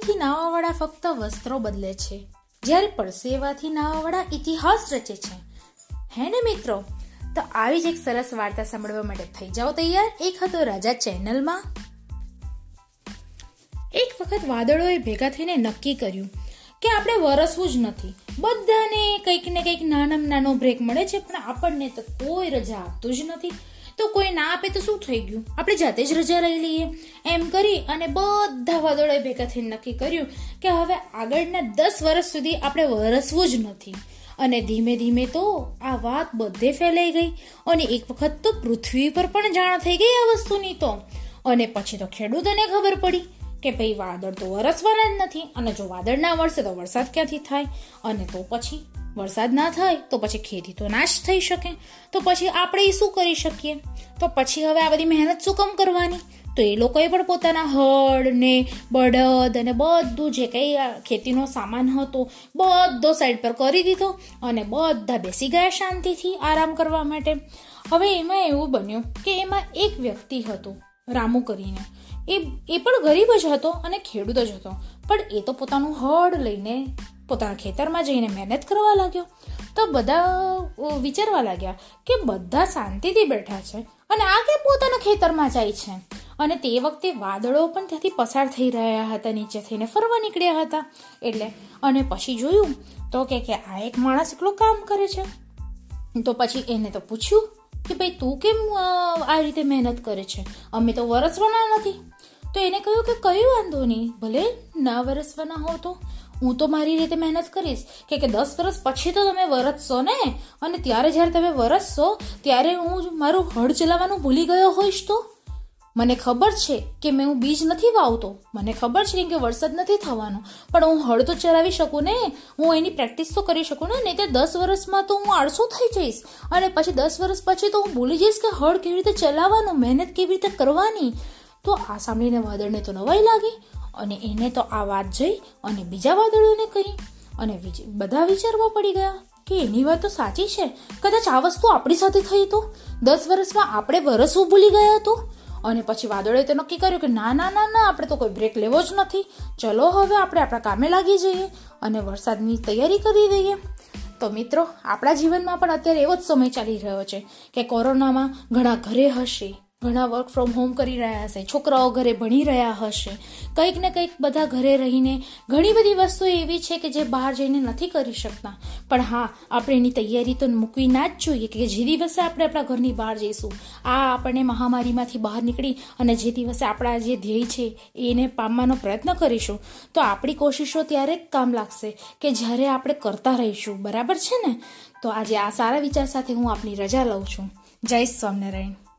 પાણીથી નાવાવાળા ફક્ત વસ્ત્રો બદલે છે. જ્યારે પરસેવાથી નાવાવાળા ઇતિહાસ રચે છે. હે ને મિત્રો? તો આવી જ એક સરસ વાર્તા સાંભળવા માટે થઈ જાઓ તૈયાર. એક હતો રાજા ચેનલમાં. એક વખત વાદળોએ ભેગા થઈને નક્કી કર્યું કે આપણે વરસવું જ નથી. બધાને કંઈક ને કંઈક નાનામાં નાનો બ્રેક મળે છે, પણ આપણને તો કોઈ રજા આપતું જ નથી. તો કોઈ ના આપે તો શું થઈ ગયું? આપણે જાતે જ રજા લઈ લઈએ. એમ કરી અને બધા વાદળોએ ભેગા થઈને નક્કી કર્યું કે હવે આગળના દસ વર્ષ સુધી આપણે વરસવું જ નથી. અને ધીમે ધીમે તો આ વાત બધે ફેલાઈ ગઈ અને એક વખત તો પૃથ્વી પર પણ જાણ થઈ ગઈ આ વસ્તુની તો. અને પછી તો ખેડૂતોને ખબર પડી કે ભાઈ વાદળ તો વરસવાના જ નથી અને જો વાદળ ના વરસે તો વરસાદ ક્યાંથી થાય? અને તો પછી વરસાદ ના થાય તો પછી ખેતી તો નાશ થઈ શકે. તો પછી આપણે શું કરી શકીએ? તો પછી હવે આ બધી મહેનત શું કમ કરવાની? તો એ લોકોએ પણ પોતાના હળ ને બળદ અને બધું જે કંઈ ખેતીનો સામાન હતો, બધો સાઈડ પર કરી દીધો અને બધા બેસી ગયા શાંતિથી આરામ કરવા માટે. હવે એમાં એવું બન્યું કે એમાં એક વ્યક્તિ હતો, રામુ કરીને. એ એ પણ ગરીબ જ હતો અને ખેડૂત જ હતો. પણ એ તો પોતાનું હળ લઈને પોતાના ખેતરમાં જઈને મહેનત કરવા લાગ્યો. તો બધા વિચારવા લાગ્યા કે બધા શાંતિથી બેઠા છે અને આ કેમ પોતાના ખેતરમાં જાય છે? અને તે વખતે વાદળો પણ ત્યાંથી પસાર થઈ રહ્યા હતા, નીચે થઈને ફરવા નીકળ્યા હતા. એટલે, અને પછી જોયું તો કે કે આ એક માણસ એકલો કામ કરે છે. તો પછી એને તો પૂછ્યું કે ભાઈ તું કેમ આ રીતે મહેનત કરે છે? અમે તો વરસવાના નથી. તો એને કહ્યું કે કઈ વાંધો નહીં, ભલે ના વરસવાના હો તો. હું તો મારી રીતે મહેનત કરીશ, કે કે દસ વર્ષ પછી તો તમે વરસશો ને? અને ત્યારે જ્યારે તમે વરસશો, ત્યારે હું મારું હળ ચલાવવાનું ભૂલી ગયો હોઈશ તો? મને ખબર છે કે મેં હું બીજ નથી વાવતો. મને ખબર છે કે વરસાદ નથી થવાનો. પણ હું હળ તો ચલાવી શકું ને? હું એની પ્રેક્ટિસ તો કરી શકું ને? નહીં તે દસ વર્ષમાં તો હું આળસું થઈ જઈશ. અને પછી દસ વર્ષ પછી તો હું ભૂલી જઈશ કે હળ કેવી રીતે ચલાવવાનું, મહેનત કેવી રીતે કરવાની? તો આ સાંભળીને વાદળને તો નવાઈ લાગી અને એને તો આ વાત જઈ અને બીજા વાદળોને કહી. અને બધા વિચારવા પડી ગયા કે એની વાત તો સાચી છે. કદાચ આ વસ્તુ આપણી સાથે થઈ તો? દસ વર્ષમાં આપણે વરસવું ભૂલી ગયા તો? અને પછી વાદળોએ તો નક્કી કર્યું કે ના ના ના ના, આપણે તો કોઈ બ્રેક લેવો જ નથી. ચલો હવે આપણે આપણા કામે લાગી જઈએ અને વરસાદની તૈયારી કરી દઈએ. તો મિત્રો, આપણા જીવનમાં પણ અત્યારે એવો જ સમય ચાલી રહ્યો છે કે કોરોનામાં ઘણા ઘરે હશે. ઘણા વર્ક ફ્રોમ હોમ કરી રહ્યા હશે, છોકરાઓ ઘરે ભણી રહ્યા હશે. કંઈક ને કંઈક બધા ઘરે રહીને ઘણી બધી વસ્તુ એવી છે કે જે બહાર જઈને નથી કરી શકતા. પણ હા, આપણે એની તૈયારી તો મૂકવી ના જ જોઈએ કે જે દિવસે આપણે આપણા ઘરની બહાર જઈશું, આ આપણને મહામારીમાંથી બહાર નીકળી અને જે દિવસે આપણા જે ધ્યેય છે, એને પામવાનો પ્રયત્ન કરીશું. તો આપણી કોશિશો ત્યારે જ કામ લાગશે કે જ્યારે આપણે કરતા રહીશું, બરાબર છે ને? તો આજે આ સારા વિચાર સાથે હું આપની રજા લઉં છું. જય સ્વામિનારાયણ.